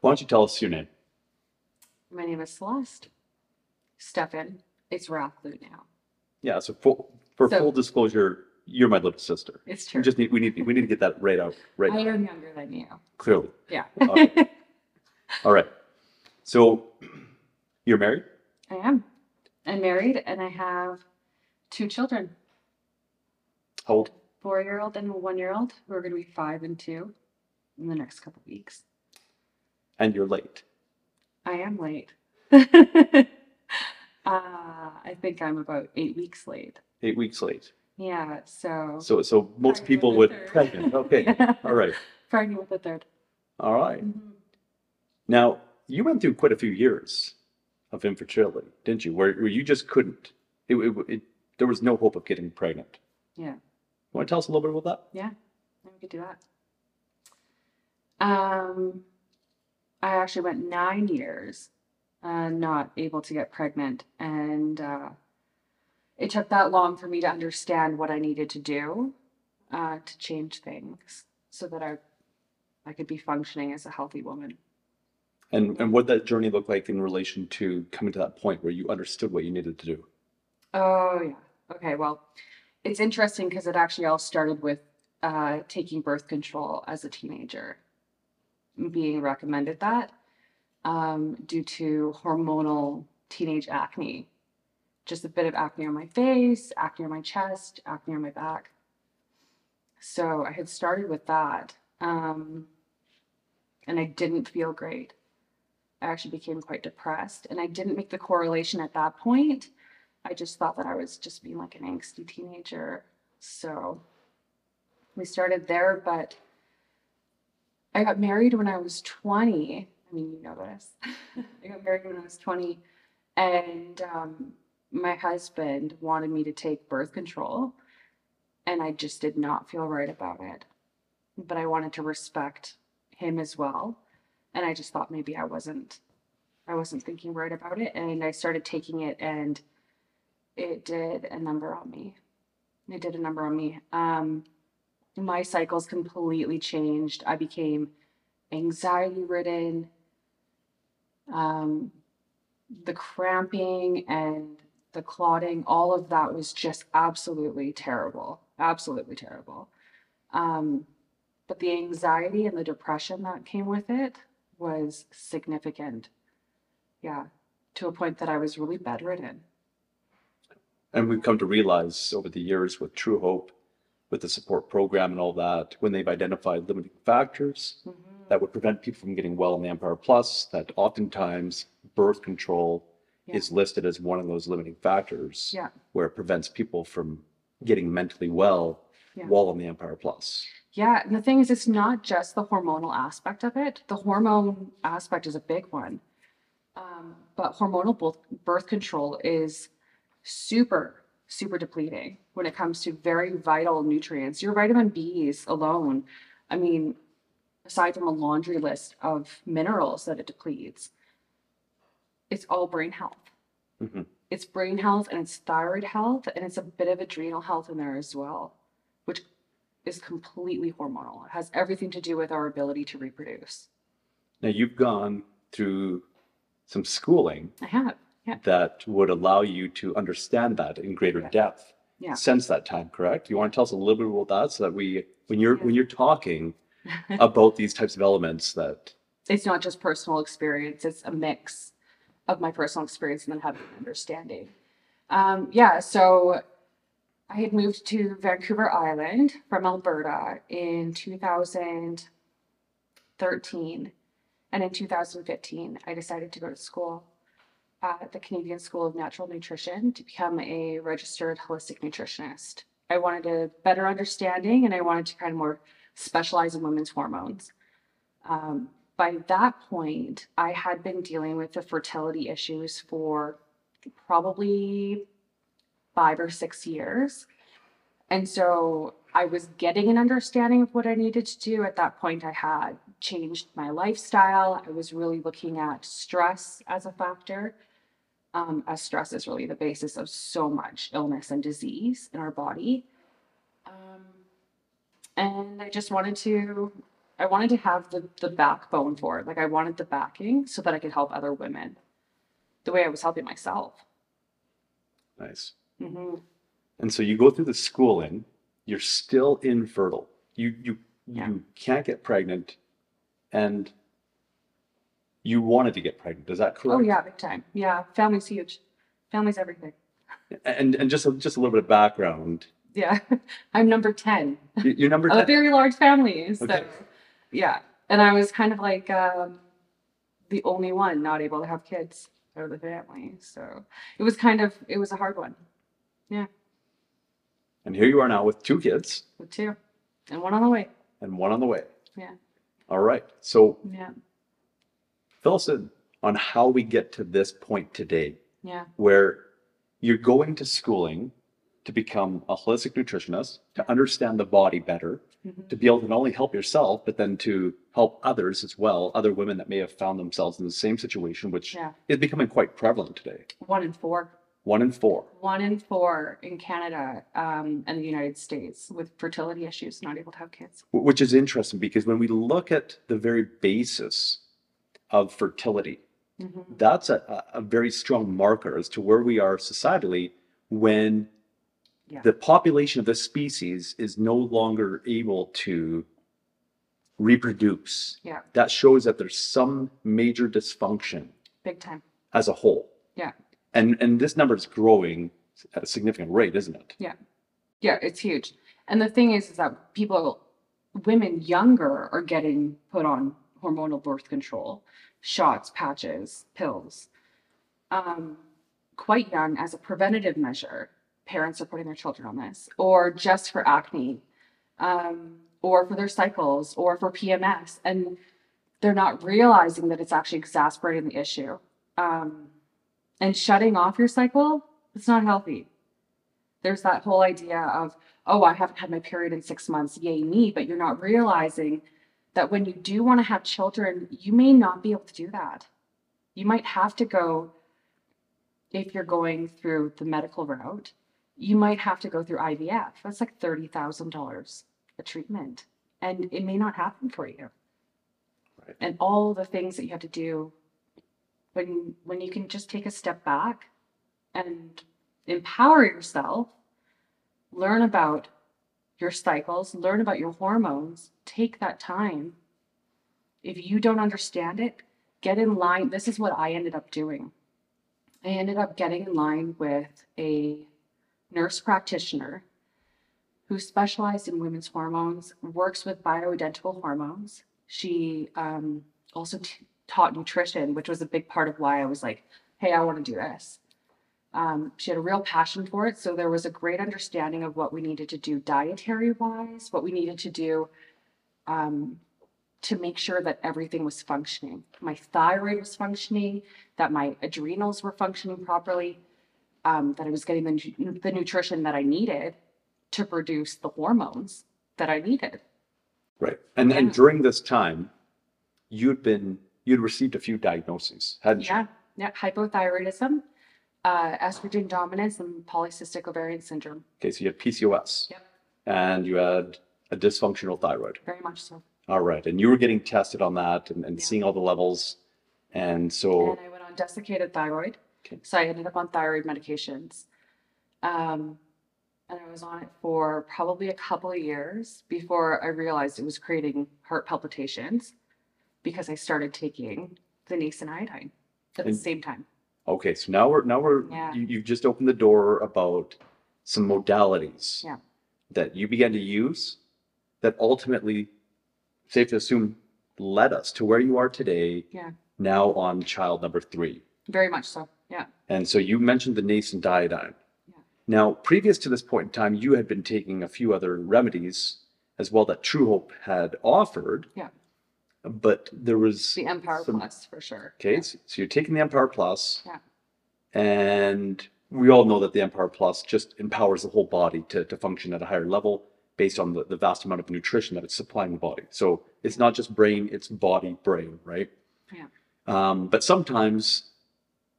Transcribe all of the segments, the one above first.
Why don't you tell us your name? My name is Celeste. Stephan. It's Rathlou now. Yeah, so for, for So- full disclosure, you're my little sister. It's We true. just need, we need, we need to get that right out, right I now, am younger than you. clearly. Yeah. Okay. All right. So you're married? I am. I'm married and I have two children, How old? four year old and a one year old who are going to be five and two in the next couple weeks. And you're late. I am late. uh, I think I'm about eight weeks late. Eight weeks late. Yeah. So, So, so most people would, pregnant, okay, all right, pregnant with a third. all right. Mhm. Now, you went through quite a few years of infertility, didn't you? Where, where you just couldn't, it, it, it, there was no hope of getting pregnant. Yeah. You want to tell us a little bit about that? Yeah, we could do that. Um, I actually went nine years uh, not able to get pregnant, and uh, it took that long for me to understand what I needed to do uh, to change things so that I I could be functioning as a healthy woman. And, and what did that journey look like in relation to coming to that point where you understood what you needed to do? Oh yeah. Okay. Well, it's interesting because it actually all started with uh, taking birth control as a teenager, being recommended that um, due to hormonal teenage acne. Just a bit of acne on my face, acne on my chest, acne on my back. So I had started with that, um, and I didn't feel great. I actually became quite depressed, and I didn't make the correlation at that point. I just thought that I was just being like an angsty teenager. So we started there, but I got married when I was 20. I mean, you know this. I got married when I was 20, and um, my husband wanted me to take birth control, and I just did not feel right about it. But I wanted to respect him as well, and I just thought maybe I wasn't. I wasn't thinking right about it, and I started taking it, and it did a number on me. It did a number on me. Um, my cycles completely changed. I became anxiety ridden. Um, the cramping and the clotting, all of that was just absolutely terrible. Absolutely terrible. Um, but the anxiety and the depression that came with it was significant. Yeah, to a point that I was really bedridden. And we've come to realize over the years with Truehope, with the support program and all that, when they've identified limiting factors that would prevent people from getting well in the EMPower Plus, that oftentimes birth control Yeah. is listed as one of those limiting factors Yeah. where it prevents people from getting mentally well Yeah. while in the EMPower Plus. Yeah, and the thing is, it's not just the hormonal aspect of it. The hormone aspect is a big one. Um, but hormonal birth control is super, super depleting when it comes to very vital nutrients. Your vitamin Bs alone, I mean, aside from a laundry list of minerals that it depletes, it's all brain health. Mhm. It's brain health and it's thyroid health, and it's a bit of adrenal health in there as well, which is completely hormonal. It has everything to do with our ability to reproduce. Now, you've gone through some schooling I have, yeah, that would allow you to understand that in greater depth Yeah. since that time, correct? You want to tell us a little bit about that so that we, when you're, Yeah. when you're talking about these types of elements that it's not just personal experience, it's a mix of my personal experience and then having an understanding. Um, yeah, so I had moved to Vancouver Island from Alberta in 2013. And in 2015, I decided to go to school at the Canadian School of Natural Nutrition to become a registered holistic nutritionist. I wanted a better understanding and I wanted to kind of more specialize in women's hormones. Um, by that point, I had been dealing with the fertility issues for probably five or six years. And so I was getting an understanding of what I needed to do. At that point, I had changed my lifestyle. I was really looking at stress as a factor. Um, as stress is really the basis of so much illness and disease in our body. Um, and I just wanted to I wanted to have the, the backbone for it. Like I wanted the backing so that I could help other women the way I was helping myself. Nice. Mm-hmm. And so you go through the schooling, you're still infertile. You you Yeah. you can't get pregnant and you wanted to get pregnant. Is that correct? Oh yeah, big time. Yeah, family's huge. Family's everything. And and just a, just a little bit of background. Yeah, I'm number ten You- You're number of a very large family. So Okay. yeah, and I was kind of like um, the only one not able to have kids out of the family. So it was kind of it was a hard one. Yeah. And here you are now with two kids with two, and one on the way. and one on the way. Yeah. All right. So Yeah, fill us in on how we get to this point today yeah, where you're going to schooling to become a holistic nutritionist, to understand the body better, Mhm. to be able to not only help yourself, but then to help others as well, other women that may have found themselves in the same situation, which yeah. is becoming quite prevalent today. One in four. One in four. One in four in Canada um, and the United States with fertility issues, not able to have kids. Which is interesting because when we look at the very basis of fertility, Mhm. that's a, a a very strong marker as to where we are societally when Yeah. the population of the species is no longer able to reproduce. Yeah. That shows that there's some major dysfunction Big time. as a whole. Yeah. And and this number is growing at a significant rate, isn't it? Yeah. Yeah, it's huge. And the thing is, is that people, women younger, are getting put on hormonal birth control, shots, patches, pills. Um, quite young as a preventative measure. Parents are putting their children on this, or just for acne, um, or for their cycles, or for PMS, and they're not realizing that it's actually exacerbating the issue. Um, and shutting off your cycle, it's not healthy there's that whole idea of, oh, I haven't had my period in six months, yay me, but you're not realizing that when you do want to have children, you may not be able to do that. You might have to go, if you're going through the medical route, you might have to go through IVF. That's like $30,000 a treatment, and it may not happen for you. Right. And all the things that you have to do when when you can just take a step back and empower yourself, learn about your cycles, learn about your hormones, take that time. If you don't understand it, get in line. This is what I ended up doing. I ended up getting in line with a nurse practitioner who specialized in women's hormones, works with bioidentical hormones. She um, also t- taught nutrition, which was a big part of why I was like, hey, I want to do this. Um, she had a real passion for it. So there was a great understanding of what we needed to do dietary wise, what we needed to do um, to make sure that everything was functioning. My thyroid was functioning, that my adrenals were functioning properly, um, that I was getting the, the nutrition that I needed to produce the hormones that I needed. Right. And and Yeah. during this time, you'd been you'd received a few diagnoses, hadn't you? Yeah, yeah, hypothyroidism, uh, estrogen dominance, and polycystic ovarian syndrome. Okay, so you had PCOS. Yep. And you had a dysfunctional thyroid. Very much so. All right. And you were getting tested on that and, and Yeah. seeing all the levels. And so, And I went on desiccated thyroid. Okay. So I ended up on thyroid medications. Um, and I was on it for probably a couple of years before I realized it was creating heart palpitations because I started taking the nascent iodine at the same time. Okay, so now we're, now we're, Yeah. you, you've just opened the door about some modalities Yeah. that you began to use that ultimately, safe to assume, led us to where you are today, Yeah, now on child number three. very much so. Yeah. And so you mentioned the nascent iodine. Yeah. Now, previous to this point in time, you had been taking a few other remedies as well that Truehope had offered. Yeah. But there was The Empower some- Plus for sure. Okay, so so you're taking the Empower Plus. Yeah. And we all know that the Empower Plus just empowers the whole body to, to function at a higher level based on the, the vast amount of nutrition that it's supplying the body. So it's not just brain, it's body, brain, right? Yeah. Um, but sometimes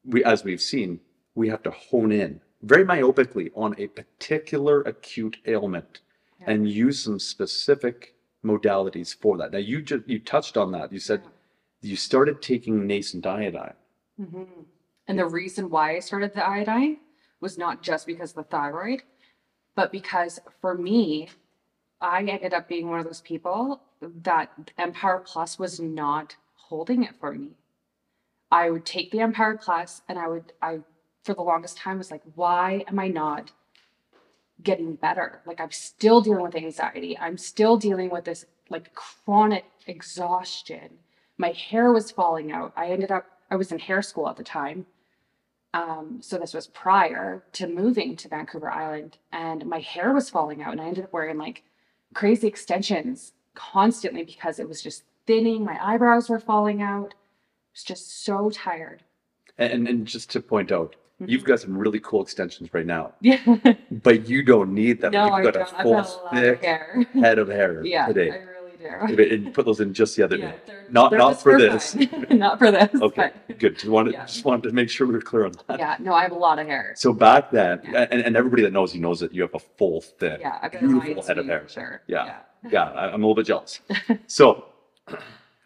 we, as we've seen, we have to hone in very myopically on a particular acute ailment Yeah. and use some specific modalities for that. Now you just you touched on that. You said you started taking nascent iodine. hmm And the reason why I started the iodine was not just because of the thyroid, but because for me, I ended up being one of those people that Empower Plus was not holding it for me. I would take the Empower Plus and I would, I, for the longest time, was like, why am I not getting better? Like, I'm still dealing with anxiety. I'm still dealing with this like chronic exhaustion. My hair was falling out. I ended up, I was in hair school at the time. Um, so this was prior to moving to Vancouver Island, and my hair was falling out, and I ended up wearing like crazy extensions constantly because it was just thinning. My eyebrows were falling out. I was just so tired. And and just to point out, you've got some really cool extensions right now, Yeah. but you don't need them. no, you've I got don't. a full got a thick hair. head of hair today. yeah, I really do. And you put those in just the other Yeah, day. they're- Not- they're not for this. not for this. Okay, good. Just wanted Yeah. just wanted to make sure we were clear on that. Yeah, no, I have a lot of hair. So back then, Yeah. and, and everybody that knows you knows that you have a full, thick, Yeah, I've beautiful head of hair. Sure. Yeah. Yeah, I- I'm a little bit jealous. So,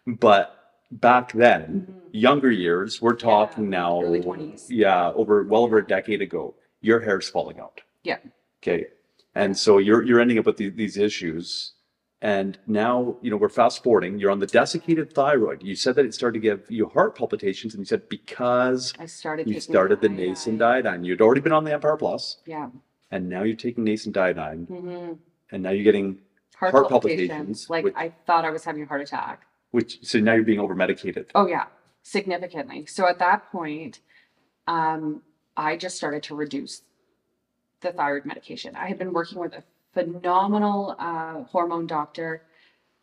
but back then, Mhm. younger years, we're talking Yeah, now, early 20s. yeah, over well over a decade ago, your hair's falling out. Yeah. Okay. And so you're you're ending up with these, these issues. And now, you know, we're fast forwarding. You're on the desiccated thyroid. You said that it started to give you heart palpitations, and you said because I started. you started the nascent iodine. You'd already been on the EMPower Plus, Yeah. and now you're taking nascent iodine, hmm and now you're getting Heart, Heart palpitations. palpitations, Like which- I thought I was having a heart attack. Which so now you're being over medicated. Oh yeah, significantly. So at that point, um, I just started to reduce the thyroid medication. I had been working with a phenomenal uh, hormone doctor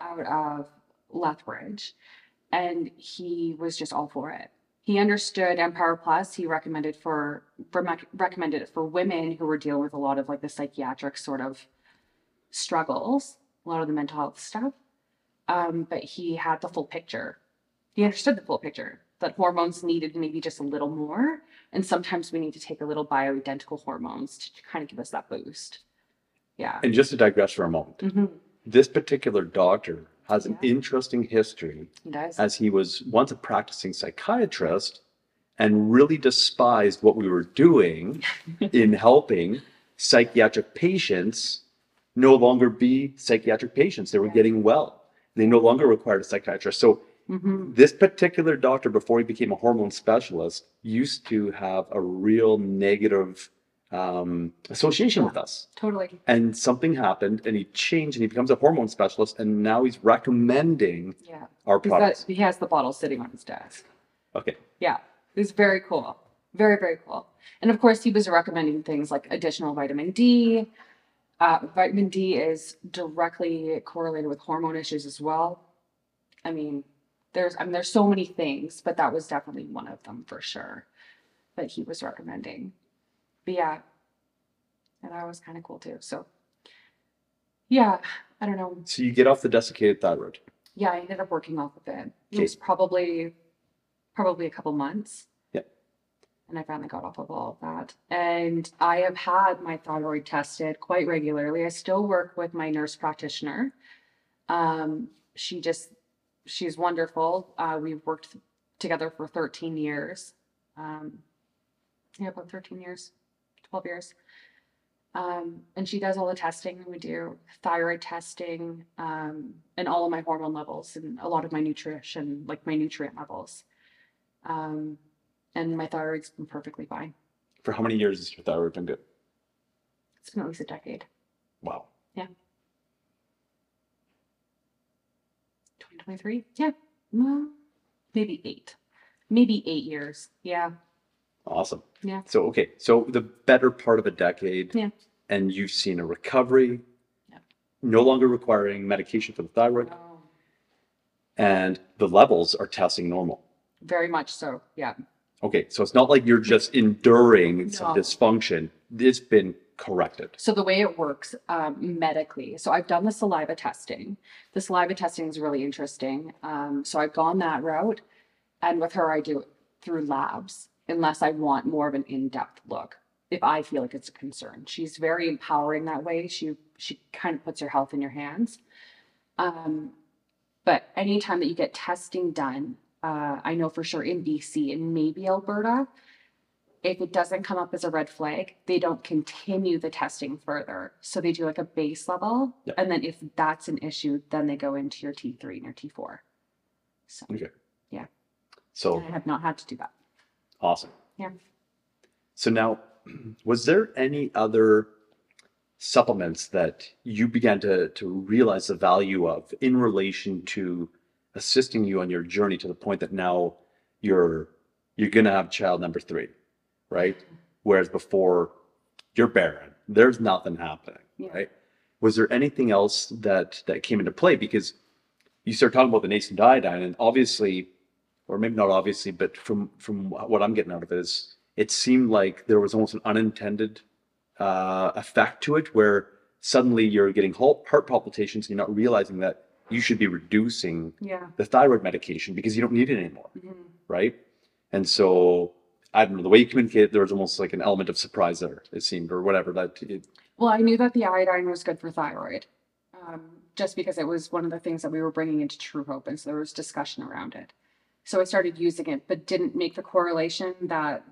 out of Lethbridge, and he was just all for it. He understood Empower Plus. He recommended for, recommended it for women who were dealing with a lot of like the psychiatric sort of struggles, a lot of the mental health stuff. Um, but he had the full picture. He understood the full picture that hormones needed maybe just a little more, and sometimes we need to take a little bioidentical hormones to kind of give us that boost. Yeah. And just to digress for a moment, hmm this particular doctor has an Yeah. interesting history He as he was once a practicing psychiatrist and really despised what we were doing in helping psychiatric patients no longer be psychiatric patients. They were Yeah. getting well. They no longer required a psychiatrist. So hmm this particular doctor, before he became a hormone specialist, used to have a real negative um, association with us. Totally. And something happened, and he changed, and he becomes a hormone specialist, and now he's recommending Yeah. our He's got, products. he has the bottle sitting on his desk. Okay, Yeah. It was very cool. Very, very cool. And of course, he was recommending things like additional vitamin D. Uh, vitamin D is directly correlated with hormone issues as well. I mean, there's I mean there's so many things, but that was definitely one of them for sure that he was recommending. But yeah, and that was kind of cool too. So yeah, I don't know. so you get off the desiccated thyroid. Yeah, I ended up working off of it. It Okay. was probably probably a couple months. And I finally got off of all of that. And I have had my thyroid tested quite regularly. I still work with my nurse practitioner. Um, she just she's wonderful. Uh, we've worked together for 13 years. Um, yeah, about 13 years, 12 years. Um, and she does all the testing. We do thyroid testing, um, and all of my hormone levels and a lot of my nutrition, like my nutrient levels. Um, and my thyroid's been perfectly fine. For how many years has your thyroid been good? It's been at least a decade. Wow. Yeah. 2023? Yeah. Well, maybe eight. Maybe eight years. Yeah. Awesome. Yeah. So, okay, so the better part of a decade. Yeah. And you've seen a recovery, Yeah. no longer requiring medication for the thyroid, Oh, and the levels are testing normal. very much so. Yeah. Okay, so it's not like you're just enduring some No. dysfunction. It's been corrected. So the way it works um, medically, so I've done the saliva testing. The saliva testing is really interesting. Um, so I've gone that route, and with her, I do it through labs, unless I want more of an in-depth look. If I feel like it's a concern, she's very empowering that way. She she kind of puts your health in your hands. Um, but anytime that you get testing done, uh, I know for sure in BC and maybe Alberta, if it doesn't come up as a red flag, they don't continue the testing further. So they do like a base level. Yep. And then if that's an issue, then they go into your T3 and your T4. So Okay. Yeah. So I have not had to do that. awesome. Yeah. So now, was there any other supplements that you began to to realize the value of in relation to assisting you on your journey to the point that now you're you're gonna have child number three, right? Whereas before you're barren, there's nothing happening, Yeah. right? Was there anything else that that came into play? Because you start talking about the nascent iodine, and obviously, or maybe not obviously, but from from what I'm getting out of it is, it seemed like there was almost an unintended uh, effect to it, where suddenly you're getting heart heart palpitations, and you're not realizing that you should be reducing Yeah. the thyroid medication because you don't need it anymore, Mhm. right? And so I don't know the way you communicated. There was almost like an element of surprise there. It seemed, or whatever. That it, Well, I knew that the iodine was good for thyroid, um, just because it was one of the things that we were bringing into Truehope, and so there was discussion around it. So I started using it, but didn't make the correlation that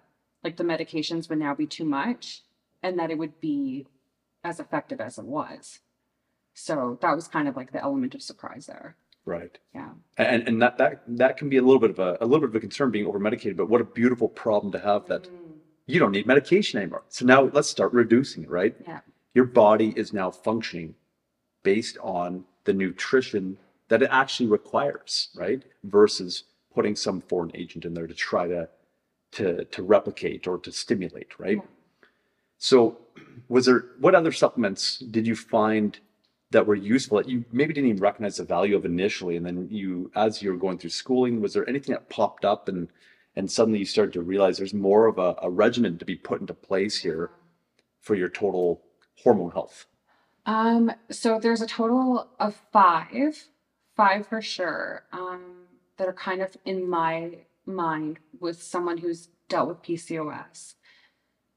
like the medications would now be too much, and that it would be as effective as it was. So that was kind of like the element of surprise there. right. Yeah. and and that that that can be a little bit of a, a little bit of a concern being over medicated but what a beautiful problem to have that Mm, you don't need medication anymore so now let's start reducing it right Yeah. your body is now functioning based on the nutrition that it actually requires right versus putting some foreign agent in there to try to to to replicate or to stimulate right Yeah. so was there what other supplements did you find that were useful that you maybe didn't even recognize the value of initially and then you as you were going through schooling was there anything that popped up and and suddenly you started to realize there's more of a, a regimen to be put into place here for your total hormone health Um, so there's a total of five, five for sure, um, that are kind of in my mind with someone who's dealt with PCOS.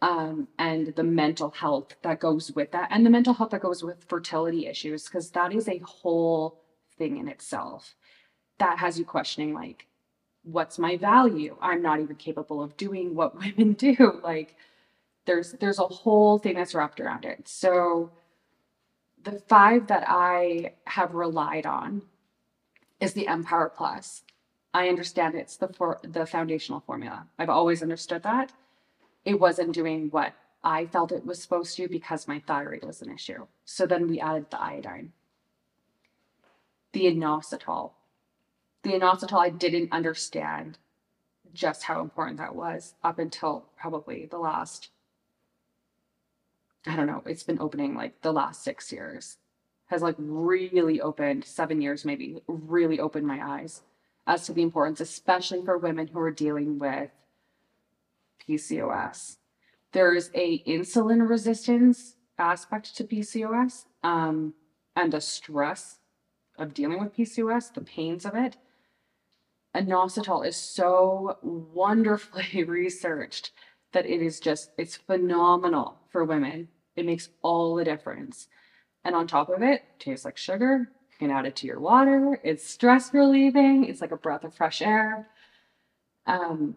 Um, and the mental health that goes with that, and the mental health that goes with fertility issues, because that is a whole thing in itself that has you questioning, like, what's my value? I'm not even capable of doing what women do. Like, there's there's a whole thing that's wrapped around it. So the five that I have relied on is the Empower Plus. I understand it's the for the foundational formula. I've always understood that. It wasn't doing what I felt it was supposed to because my thyroid was an issue. So then we added the iodine. The inositol. The inositol I didn't understand just how important that was up until probably the last I don't know, it's been opening like the last six years. Has like really opened, seven years maybe, really opened my eyes as to the importance, especially for women who are dealing with PCOS. There's a insulin resistance aspect to PCOS, um, and the stress of dealing with PCOS, the pains of it. Inositol is so wonderfully researched that it is just it's phenomenal for women. It makes all the difference. And on top of it, tastes like sugar. You can add it to your water. It's stress relieving. It's like a breath of fresh air. Um,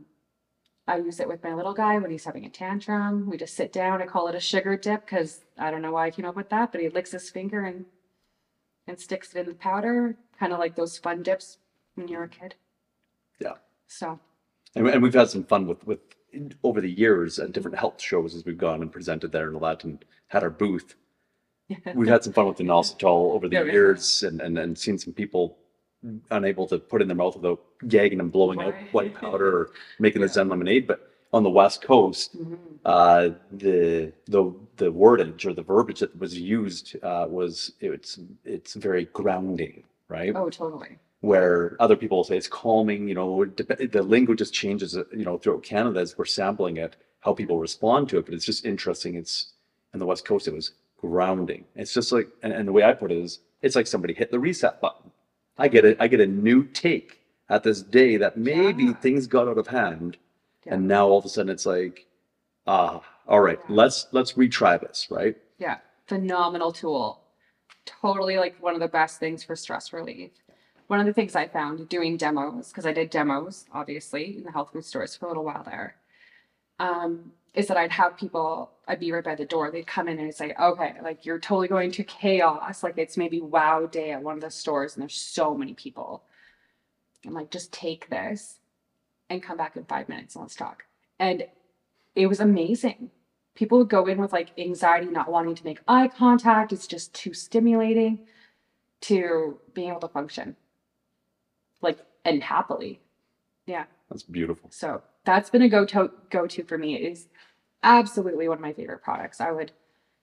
I use it with my little guy when he's having a tantrum. We just sit down. I call it a sugar dip because I don't know why I came up with that, but he licks his finger and and sticks it in the powder, kind of like those fun dips when you're a kid. Yeah. So and, and we've had some fun with with over the years at different health shows as we've gone and presented there and all that and had our booth we've had some fun with the inositol over the Yeah, years and, and and seen some people unable to put in their mouth without gagging and blowing out white powder or making the Yeah. zen lemonade but on the west coast mhm. uh, the the the wordage or the verbiage that was used uh, was it's it's very grounding right oh, totally. where other people say it's calming you know the language just changes uh, you know throughout canada as we're sampling it how people respond to it but it's just interesting it's in the west coast it was grounding it's just like and, and the way i put it is it's like somebody hit the reset button i get it i get a new take at this day that maybe Yeah. things got out of hand Yeah. and now all of a sudden it's like ah all right Yeah. let's let's retry this right Yeah, phenomenal tool. totally like one of the best things for stress relief. One of the things I found doing demos, because I did demos obviously in the health food stores for a little while there, um, is that I'd have people, I'd be right by the door, they'd come in and say, okay, like you're totally going to chaos. Like it's maybe wow day at one of the stores and there's so many people. I'm like, just take this and come back in five minutes and let's talk. And it was amazing. People would go in with like anxiety, not wanting to make eye contact. It's just too stimulating to being able to function like and happily. Yeah. That's beautiful. So that's been a go to go to for me. Is absolutely one of my favorite products. I would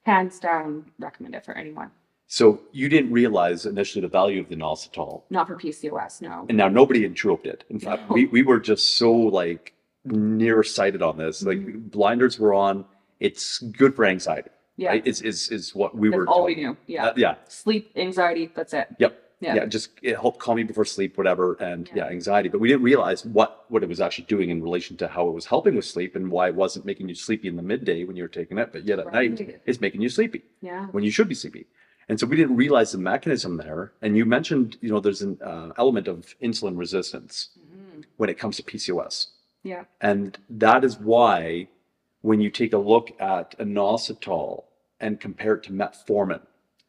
hands down recommend it for anyone. So you didn't realize initially the value of the inositol, Not for PCOS, no. and now nobody in Truehope did. In fact, No. we, we were just so like nearsighted on this. Like Mhm. blinders were on. It's good for anxiety. Yeah. Right? Is is is what we That's were. all we knew. Yeah. Uh, yeah. Sleep, anxiety, that's it. Yep. Yeah. Yeah. Just it helped calm me before sleep, whatever, and Yeah. yeah. anxiety. But we didn't realize what what it was actually doing in relation to how it was helping with sleep and why it wasn't making you sleepy in the midday when you were taking it, but yet at night it's making you sleepy Yeah. when you should be sleepy. And so we didn't realize the mechanism there. And you mentioned, you know, there's an uh, element of insulin resistance Mhm. when it comes to PCOS. Yeah. And that is why when you take a look at inositol and compare it to metformin,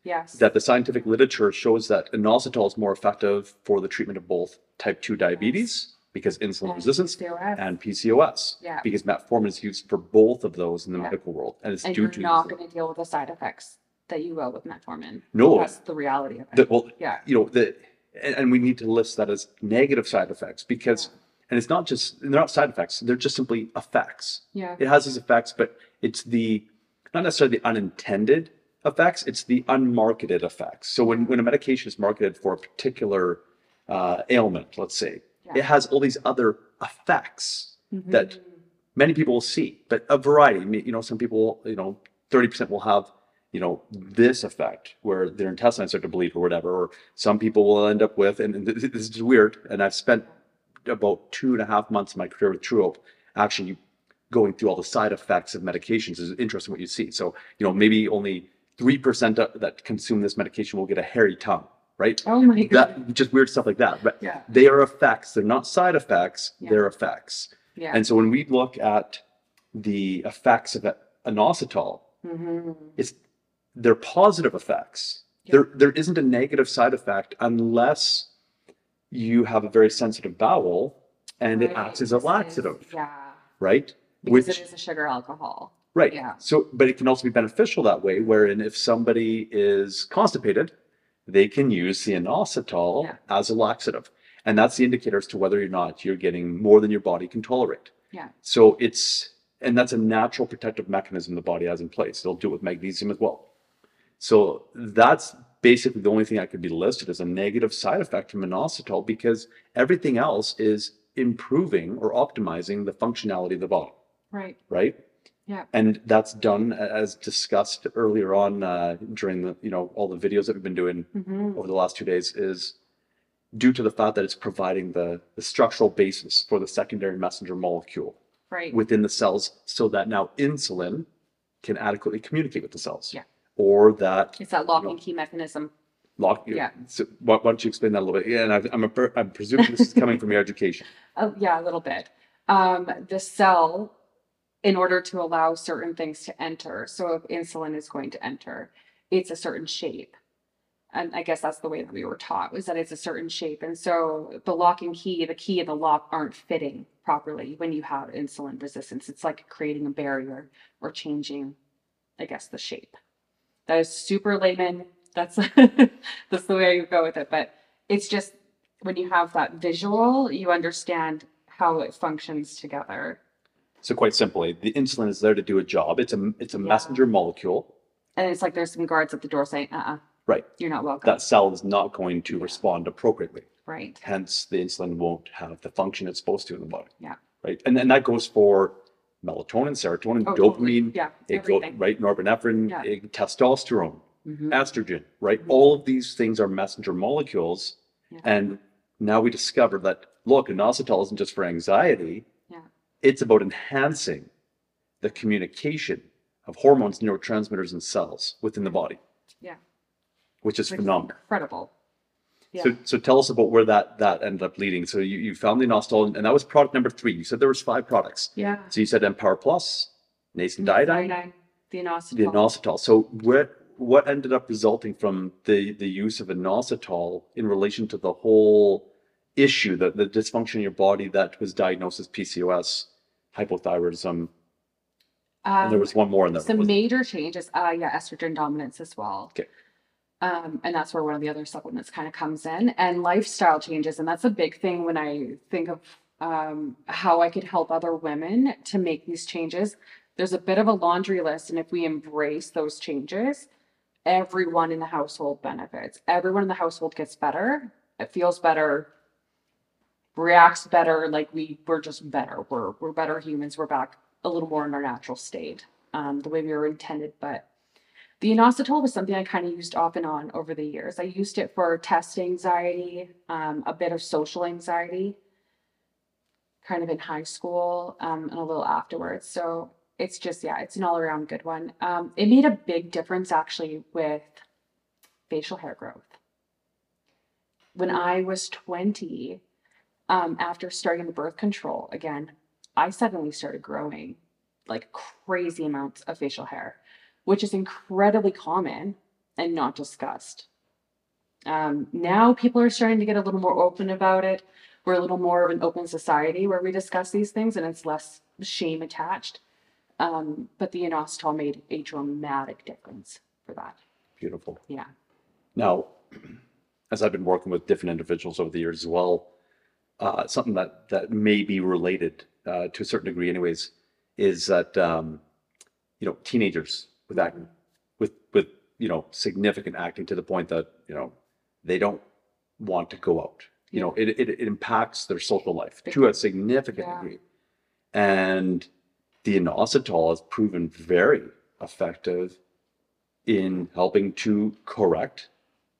Yes. that the scientific literature shows that inositol is more effective for the treatment of both type 2 diabetes because insulin And resistance PCOS. and PCOS Yeah. because metformin is used for both of those in the Yeah. medical world and it's and due you're to not going to deal with the side effects that you will with metformin. no That's the reality of it. the, well yeah. you know the and, and we need to list that as negative side effects because and it's not just they're not side effects they're just simply effects Yeah. it has these effects but it's the not necessarily the unintended effects it's the unmarketed effects so when, when a medication is marketed for a particular uh, ailment let's say Yeah. it has all these other effects that Mhm. many people will see, but a variety. I mean, You know, some people, you know, 30% will have, you know, this effect where their intestines start to bleed or whatever, or some people will end up with, and this is weird, and I've spent about two and a half months of my career with Truehope actually going through all the side effects of medications is interesting what you see. So, you know, maybe only 3% that consume this medication will get a hairy tongue, right? Oh my god. That just weird stuff like that. But Yeah. they are effects. They're not side effects, Yeah. they're effects. Yeah. And so when we look at the effects of inositol, hmm it's they're positive effects. Yeah. There there isn't a negative side effect unless you have a very sensitive bowel and it acts as a laxative, Yeah. right? Because Which it is a sugar alcohol. Right. yeah. So but it can also be beneficial that way, wherein if somebody is constipated, they can use the inositol Yeah. as a laxative. And that's the indicator as to whether or not you're getting more than your body can tolerate. Yeah. So it's, and that's a natural protective mechanism the body has in place. It'll do it with magnesium as well. So that's basically the only thing that could be listed as a negative side effect from inositol because everything else is improving or optimizing the functionality of the body, Right. right? Yeah. And that's done as discussed earlier on uh, during the, you know, all the videos that we've been doing hmm over the last two days is due to the fact that it's providing the, the structural basis for the secondary messenger molecule Right. within the cells so that now insulin can adequately communicate with the cells. Yeah. Or that it's that lock No. and key mechanism. lock. Yeah. So why, why don't you explain that a little bit? Yeah, and I, I'm, a, I'm presuming this is coming from your education. Oh, yeah, a little bit. Um, the cell, in order to allow certain things to enter, so if insulin is going to enter, it's a certain shape. And I guess that's the way that we were taught was that it's a certain shape. And so the lock and key, the key and the lock aren't fitting properly when you have insulin resistance. It's like creating a barrier or changing, I guess, the shape. That is super layman. That's that's the way I go with it. But it's just when you have that visual, you understand how it functions together. So quite simply, the insulin is there to do a job. It's a it's a Yeah. messenger molecule. And it's like there's some guards at the door saying, uh uh Right. you're not welcome. That cell is not going to Yeah. respond appropriately. right. Hence, the insulin won't have the function it's supposed to in the body. Yeah. Right. And and that goes for melatonin, serotonin, Oh, totally. dopamine, Yeah. it go, right, norepinephrine, Yeah. eh, testosterone, Mhm. estrogen, right? Mhm. All of these things are messenger molecules. Yeah. And now we discover that look, inositol isn't just for anxiety. It's about enhancing the communication of hormones, neurotransmitters, and cells within the body. Yeah. which is which phenomenal. incredible. Yeah. So, so tell us about where that, that ended up leading. So you, you found the inositol and that was product number three. You said there was five products. Yeah. So you said Empower Plus, Nascent Iodine, Iodine, the inositol. the inositol. So what, what ended up resulting from the, the use of inositol in relation to the whole issue, the, the dysfunction in your body that was diagnosed as PCOS, hypothyroidism, and there Um, was one more in there. Some major changes, uh, yeah, estrogen dominance as well. Okay. Um, and that's where one of the other supplements kind of comes in, and lifestyle changes, and that's a big thing when I think of um, how I could help other women to make these changes. There's a bit of a laundry list, and if we embrace those changes, everyone in the household benefits. Everyone in the household gets better. It feels better, reacts better. Like we we're just better. We're we're better humans. We're back a little more in our natural state, um, the way we were intended. But the inositol was something I kind of used off and on over the years. I used it for test anxiety, um, a bit of social anxiety, kind of in high school, um, and a little afterwards. So it's just, yeah, it's an all around good one. Um, it made a big difference actually with facial hair growth. When I was 20, um, after starting the birth control again, I suddenly started growing like crazy amounts of facial hair, which is incredibly common and not discussed. Um, now people are starting to get a little more open about it. We're a little more of an open society where we discuss these things and it's less shame attached. Um, but the inositol made a dramatic difference for that. Beautiful. Yeah. Now, as I've been working with different individuals over the years as well, uh, something that that may be related uh, to a certain degree, anyways, is that um, you know teenagers with acne, with with you know significant acne to the point that you know they don't want to go out. You know, it, it it impacts their social life to a significant Yeah. degree, and the inositol has proven very effective in helping to correct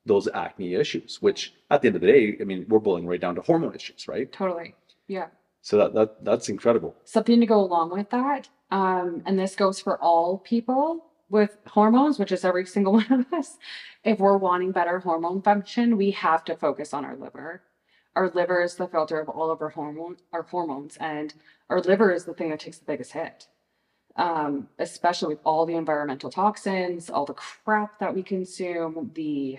those acne issues, which at the end of the day, I mean, we're boiling right down to hormone issues, right? Totally. Yeah. So that, that that's incredible. something to go along with that. Um, and this goes for all people with hormones, which is every single one of us. If we're wanting better hormone function, we have to focus on our liver. Our liver is the filter of all of our hormone, our hormones, and our liver is the thing that takes the biggest hit. Um, especially with all the environmental toxins, all the crap that we consume, the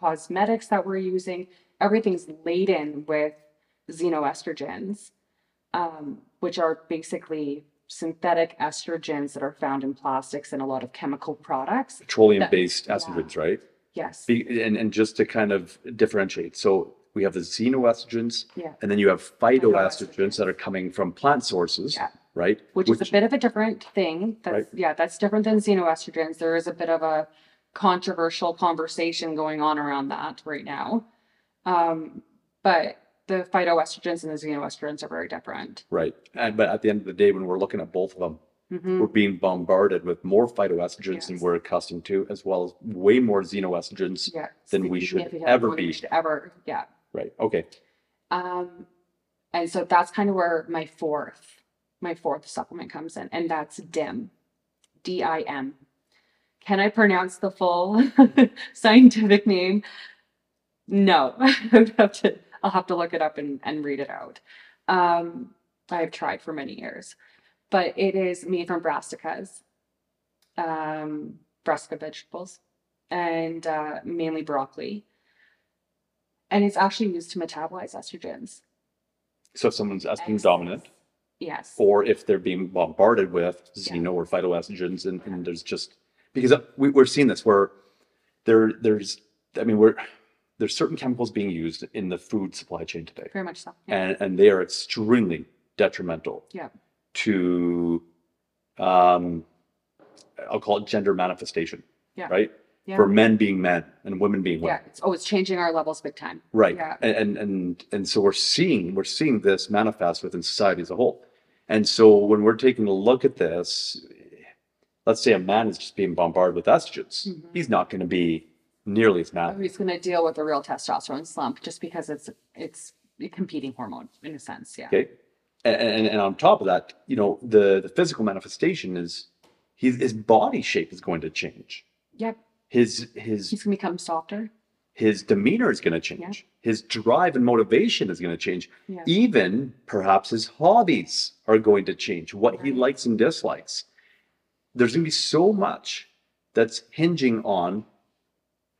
cosmetics that we're using, everything's laden with xenoestrogens um, which are basically synthetic estrogens that are found in plastics and a lot of chemical products. Petroleum-based yeah. estrogens, right? Yes. Be- And, and just to kind of differentiate, so we have the xenoestrogens, Yeah. and then you have phytoestrogens Phytoestrogens. that are coming from plant sources, Yeah. right? Which, is a bit of a different thing. That's, Right. Yeah, that's different than xenoestrogens. There is a bit of a controversial conversation going on around that right now. Um, but the phytoestrogens and the xenoestrogens are very different. Right. And but at the end of the day, when we're looking at both of them, Mhm. we're being bombarded with more phytoestrogens than we're accustomed to, as well as way more xenoestrogens. Yeah. Than we should ever more than we be. should ever, yeah. Right. Okay. Um, and so that's kind of where my fourth, my fourth supplement comes in, and that's DIM, D I M. Can I pronounce the full scientific name? No, I would have to. I'll have to look it up and, and read it out. Um, I've tried for many years, but it is made from brassicas, um, brassica vegetables, and uh, mainly broccoli. And it's actually used to metabolize estrogens. So if someone's estrogen dominant, Yes. or if they're being bombarded with Yeah. xeno or phytoestrogens, and, and there's just because we, we're seeing this where there there's I mean we're there's certain chemicals being used in the food supply chain today, Very much so. Yeah. and and they are extremely detrimental Yeah. to um I'll call it gender manifestation, Yeah. right? Yeah. For men being men and women being women. yeah. It's, oh, it's changing our levels big time. Right. Yeah. And, and and and so we're seeing we're seeing this manifest within society as a whole. And so when we're taking a look at this, let's say a man is just being bombarded with estrogens, Mhm. he's not going to be nearly as mad. He's going to deal with a real testosterone slump just because it's it's a competing hormone in a sense. Yeah. Okay. And, and and on top of that, you know, the the physical manifestation is his his body shape is going to change. Yep. His his He's gonna become softer. his demeanor is going to change. His drive and motivation is going to change. Yeah. Even perhaps his hobbies are going to change. What he likes and dislikes. There's going to be so much that's hinging on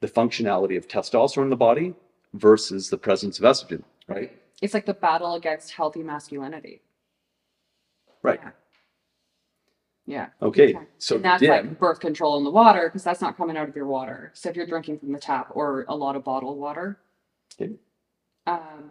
the functionality of testosterone in the body versus the presence of estrogen, right? It's like the battle against healthy masculinity. Right. Yeah. Yeah. Okay. Okay. So and that's dim, like birth control in the water because that's not coming out of your water. So if you're drinking from the tap or a lot of bottled water, Okay. um,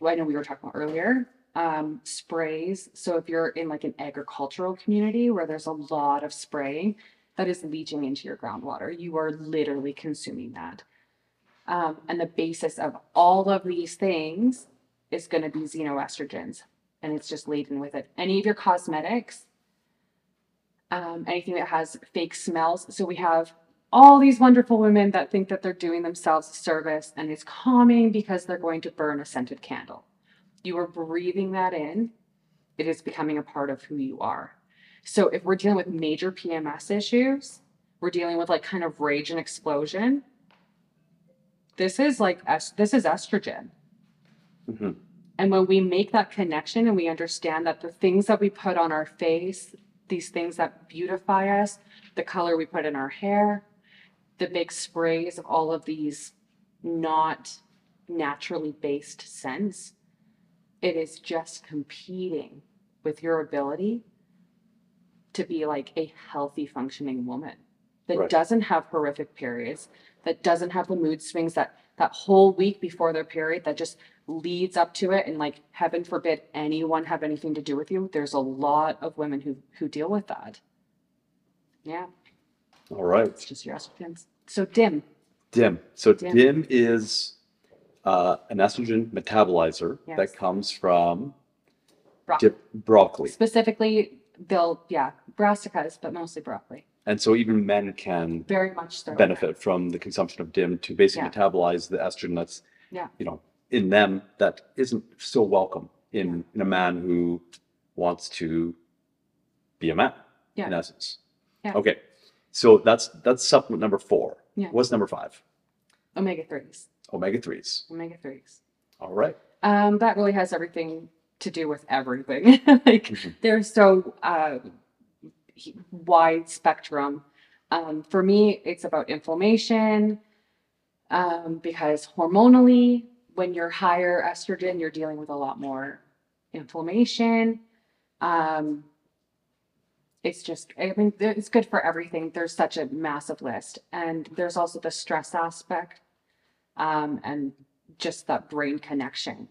well, I know we were talking about earlier, um, sprays. So if you're in like an agricultural community where there's a lot of spraying, that is leaching into your groundwater. You are literally consuming that. Um, and the basis of all of these things is going to be xenoestrogens, and it's just laden with it. Any of your cosmetics, um, anything that has fake smells. So we have all these wonderful women that think that they're doing themselves a service and it's calming because they're going to burn a scented candle. You are breathing that in, it is becoming a part of who you are. So if we're dealing with major PMS issues, we're dealing with like kind of rage and explosion. This is like this is estrogen. Mhm. And when we make that connection and we understand that the things that we put on our face, these things that beautify us, the color we put in our hair, the big sprays of all of these not naturally based scents, it is just competing with your ability to be like a healthy functioning woman that Right. doesn't have horrific periods, that doesn't have the mood swings that that whole week before their period that just leads up to it and like heaven forbid anyone have anything to do with you there's a lot of women who who deal with that yeah All right. it's just your estrogens so dim Dim. So Dim. dim, is uh, an estrogen metabolizer Yes. that comes from Bro- dip, broccoli. specifically they'll yeah brassicas but mostly broccoli And so even men can very much so benefit from the consumption of dim to basically Yeah. metabolize the estrogen that's Yeah. you know in them that isn't so welcome in, in a man who wants to be a man in Yeah. essence. Yeah. Okay. So that's that's supplement number four. Yeah. What's number five? omega 3s Omega threes. omega 3s All right. Um, that really has everything to do with everything. like Mhm. they're so uh, wide spectrum. Um, for me, it's about inflammation um, because hormonally, when you're higher estrogen, you're dealing with a lot more inflammation. Um, it's just, I mean, it's good for everything. There's such a massive list. And there's also the stress aspect um, and just that brain connection.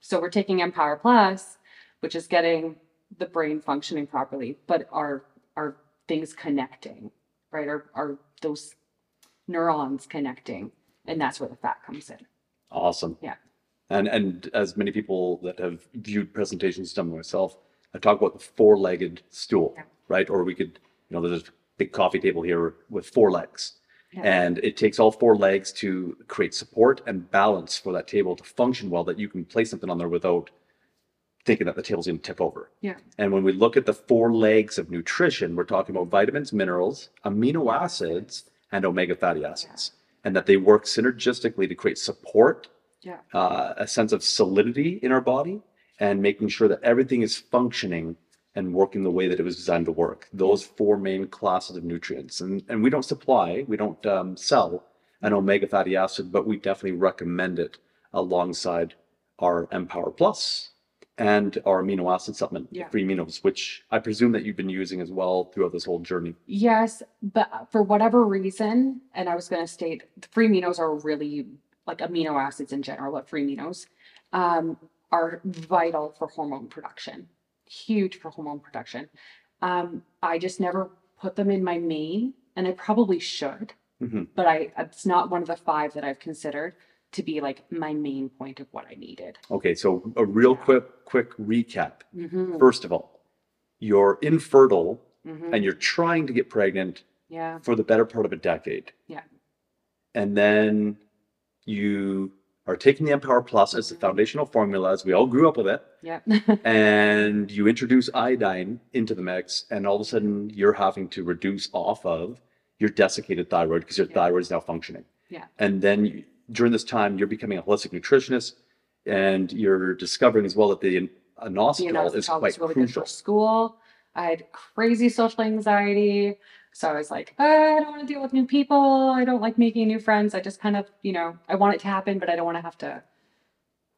So we're taking EMPower Plus, which is getting the brain functioning properly, but are are things connecting, right? Are are those neurons connecting? And that's where the fat comes in. Awesome. Yeah. And and as many people that have viewed presentations done by myself, I talk about the four-legged stool, Yeah. right? Or we could, you know, there's a big coffee table here with four legs. Yeah. And it takes all four legs to create support and balance for that table to function well, that you can place something on there without thinking that the table's going to tip over. Yeah. And when we look at the four legs of nutrition, we're talking about vitamins, minerals, amino acids, and omega fatty acids, and that they work synergistically to create support, Yeah. uh, a sense of solidity in our body, and making sure that everything is functioning and working the way that it was designed to work. Those four main classes of nutrients, and and we don't supply, we don't um, sell an omega fatty acid, but we definitely recommend it alongside our EMPower Plus and our amino acid supplement, Yeah. free aminos, which I presume that you've been using as well throughout this whole journey. Yes, but for whatever reason, and I was going to state, the free aminos are really like amino acids in general, but free aminos um, are vital for hormone production, huge for hormone production. Um, I just never put them in my main, and I probably should, Mhm. but I it's not one of the five that I've considered to be like my main point of what I needed. Okay, so a real quick quick recap. Mm-hmm, First of all, you're infertile mm-hmm, and you're trying to get pregnant yeah, for the better part of a decade. Yeah. And then you are taking the EMPower Plus as the foundational formula, as we all grew up with it, yeah, and you introduce iodine into the mix, and all of a sudden you're having to reduce off of your desiccated thyroid because your Yeah. thyroid is now functioning. Yeah. And then you- during this time, you're becoming a holistic nutritionist and you're discovering as well that the The inositol is quite really good for school. I had crazy social anxiety. So I was like, "Uh, I don't want to deal with new people. I don't like making new friends. I just kind of, you know, I want it to happen, but I don't want to have to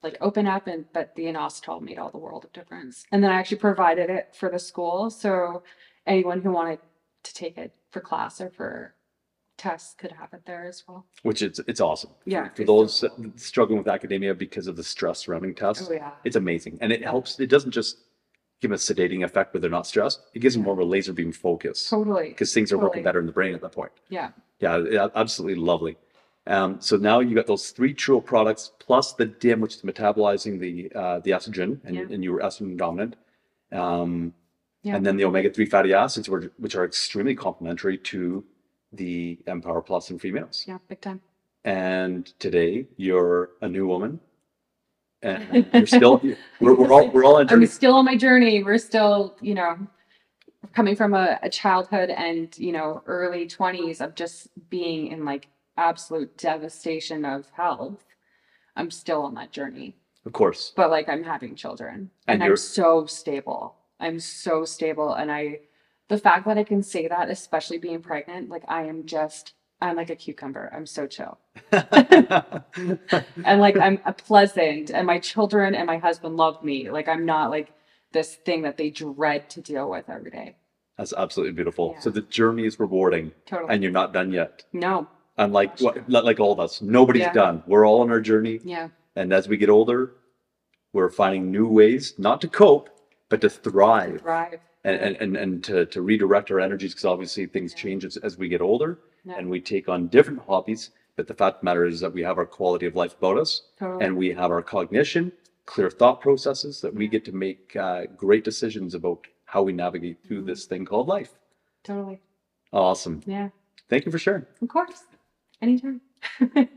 like open up and but the inositol made all the world of difference. And then I actually provided it for the school. So anyone who wanted to take it for class or for tests could have it there as well. which is it's awesome. Yeah, For it's those so cool. struggling with academia because of the stress surrounding tests, Oh yeah. it's amazing. And it helps, it doesn't just give them a sedating effect where they're not stressed, it gives them more of a laser beam focus Totally. because things are working better in the brain at that point. Yeah. Yeah, absolutely lovely. Um, so now you got those three True products plus the DIM, which is metabolizing the uh, the estrogen, and, Yeah. and you were estrogen dominant. Um, Yeah. And then the omega three fatty acids, which, which are extremely complementary to the EMPower Plus in females. Yeah, big time. And today you're a new woman, and you're still we're, we're all we're all on a I'm still on my journey. We're still, you know, coming from a, a childhood and, you know, early 20s of just being in like absolute devastation of health. I'm still on that journey. Of course, But like I'm having children And and, I'm so stable. I'm so stable. And I, the fact that I can say that, especially being pregnant, like I am just, I'm like a cucumber. I'm so chill. and like I'm a pleasant and my children and my husband love me like i'm not like this thing that they dread to deal with every day that's absolutely beautiful. Yeah. So the journey is rewarding, totally and you're not done yet. no Unlike Gosh, what, like all of us, nobody's Yeah. done. We're all on our journey, yeah and as we get older, we're finding new ways not to cope, but to thrive thrive and and and, and to, to redirect our energies because obviously things Yeah. change as, as we get older And we take on different hobbies. But the fact of the matter is that we have our quality of life about us, totally and we have our cognition, clear thought processes that we get to make uh, great decisions about how we navigate through Mhm. this thing called life. totally Awesome. yeah Thank you for sharing. of course anytime